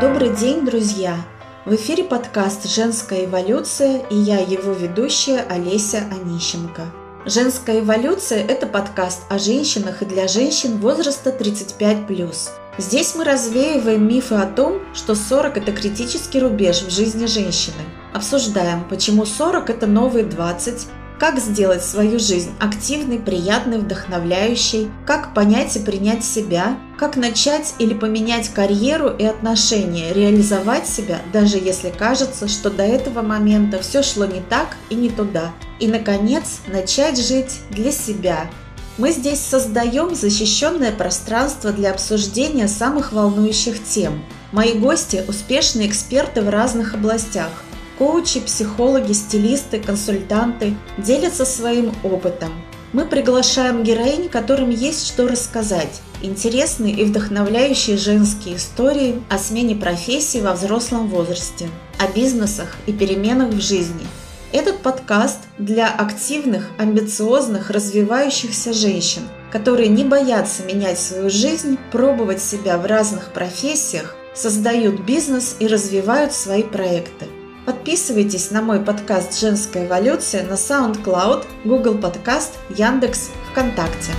Добрый день, друзья! В эфире подкаст «Женская эволюция» и я его ведущая Олеся Онищенко. «Женская эволюция» – это подкаст о женщинах и для женщин возраста 35+. Здесь мы развеиваем мифы о том, что 40 – это критический рубеж в жизни женщины. Обсуждаем, почему 40 – это новые 20, как сделать свою жизнь активной, приятной, вдохновляющей, как понять и принять себя, как начать или поменять карьеру и отношения, реализовать себя, даже если кажется, что до этого момента все шло не так и не туда. И, наконец, начать жить для себя. Мы здесь создаем защищенное пространство для обсуждения самых волнующих тем. Мои гости – успешные эксперты в разных областях – Коучи, психологи, стилисты, консультанты делятся своим опытом. Мы приглашаем героинь, которым есть что рассказать. Интересные и вдохновляющие женские истории о смене профессии во взрослом возрасте, о бизнесах и переменах в жизни. Этот подкаст для активных, амбициозных, развивающихся женщин, которые не боятся менять свою жизнь, пробовать себя в разных профессиях, создают бизнес и развивают свои проекты. Подписывайтесь на мой подкаст «Женская эволюция» на SoundCloud, Google Podcast, Яндекс, ВКонтакте.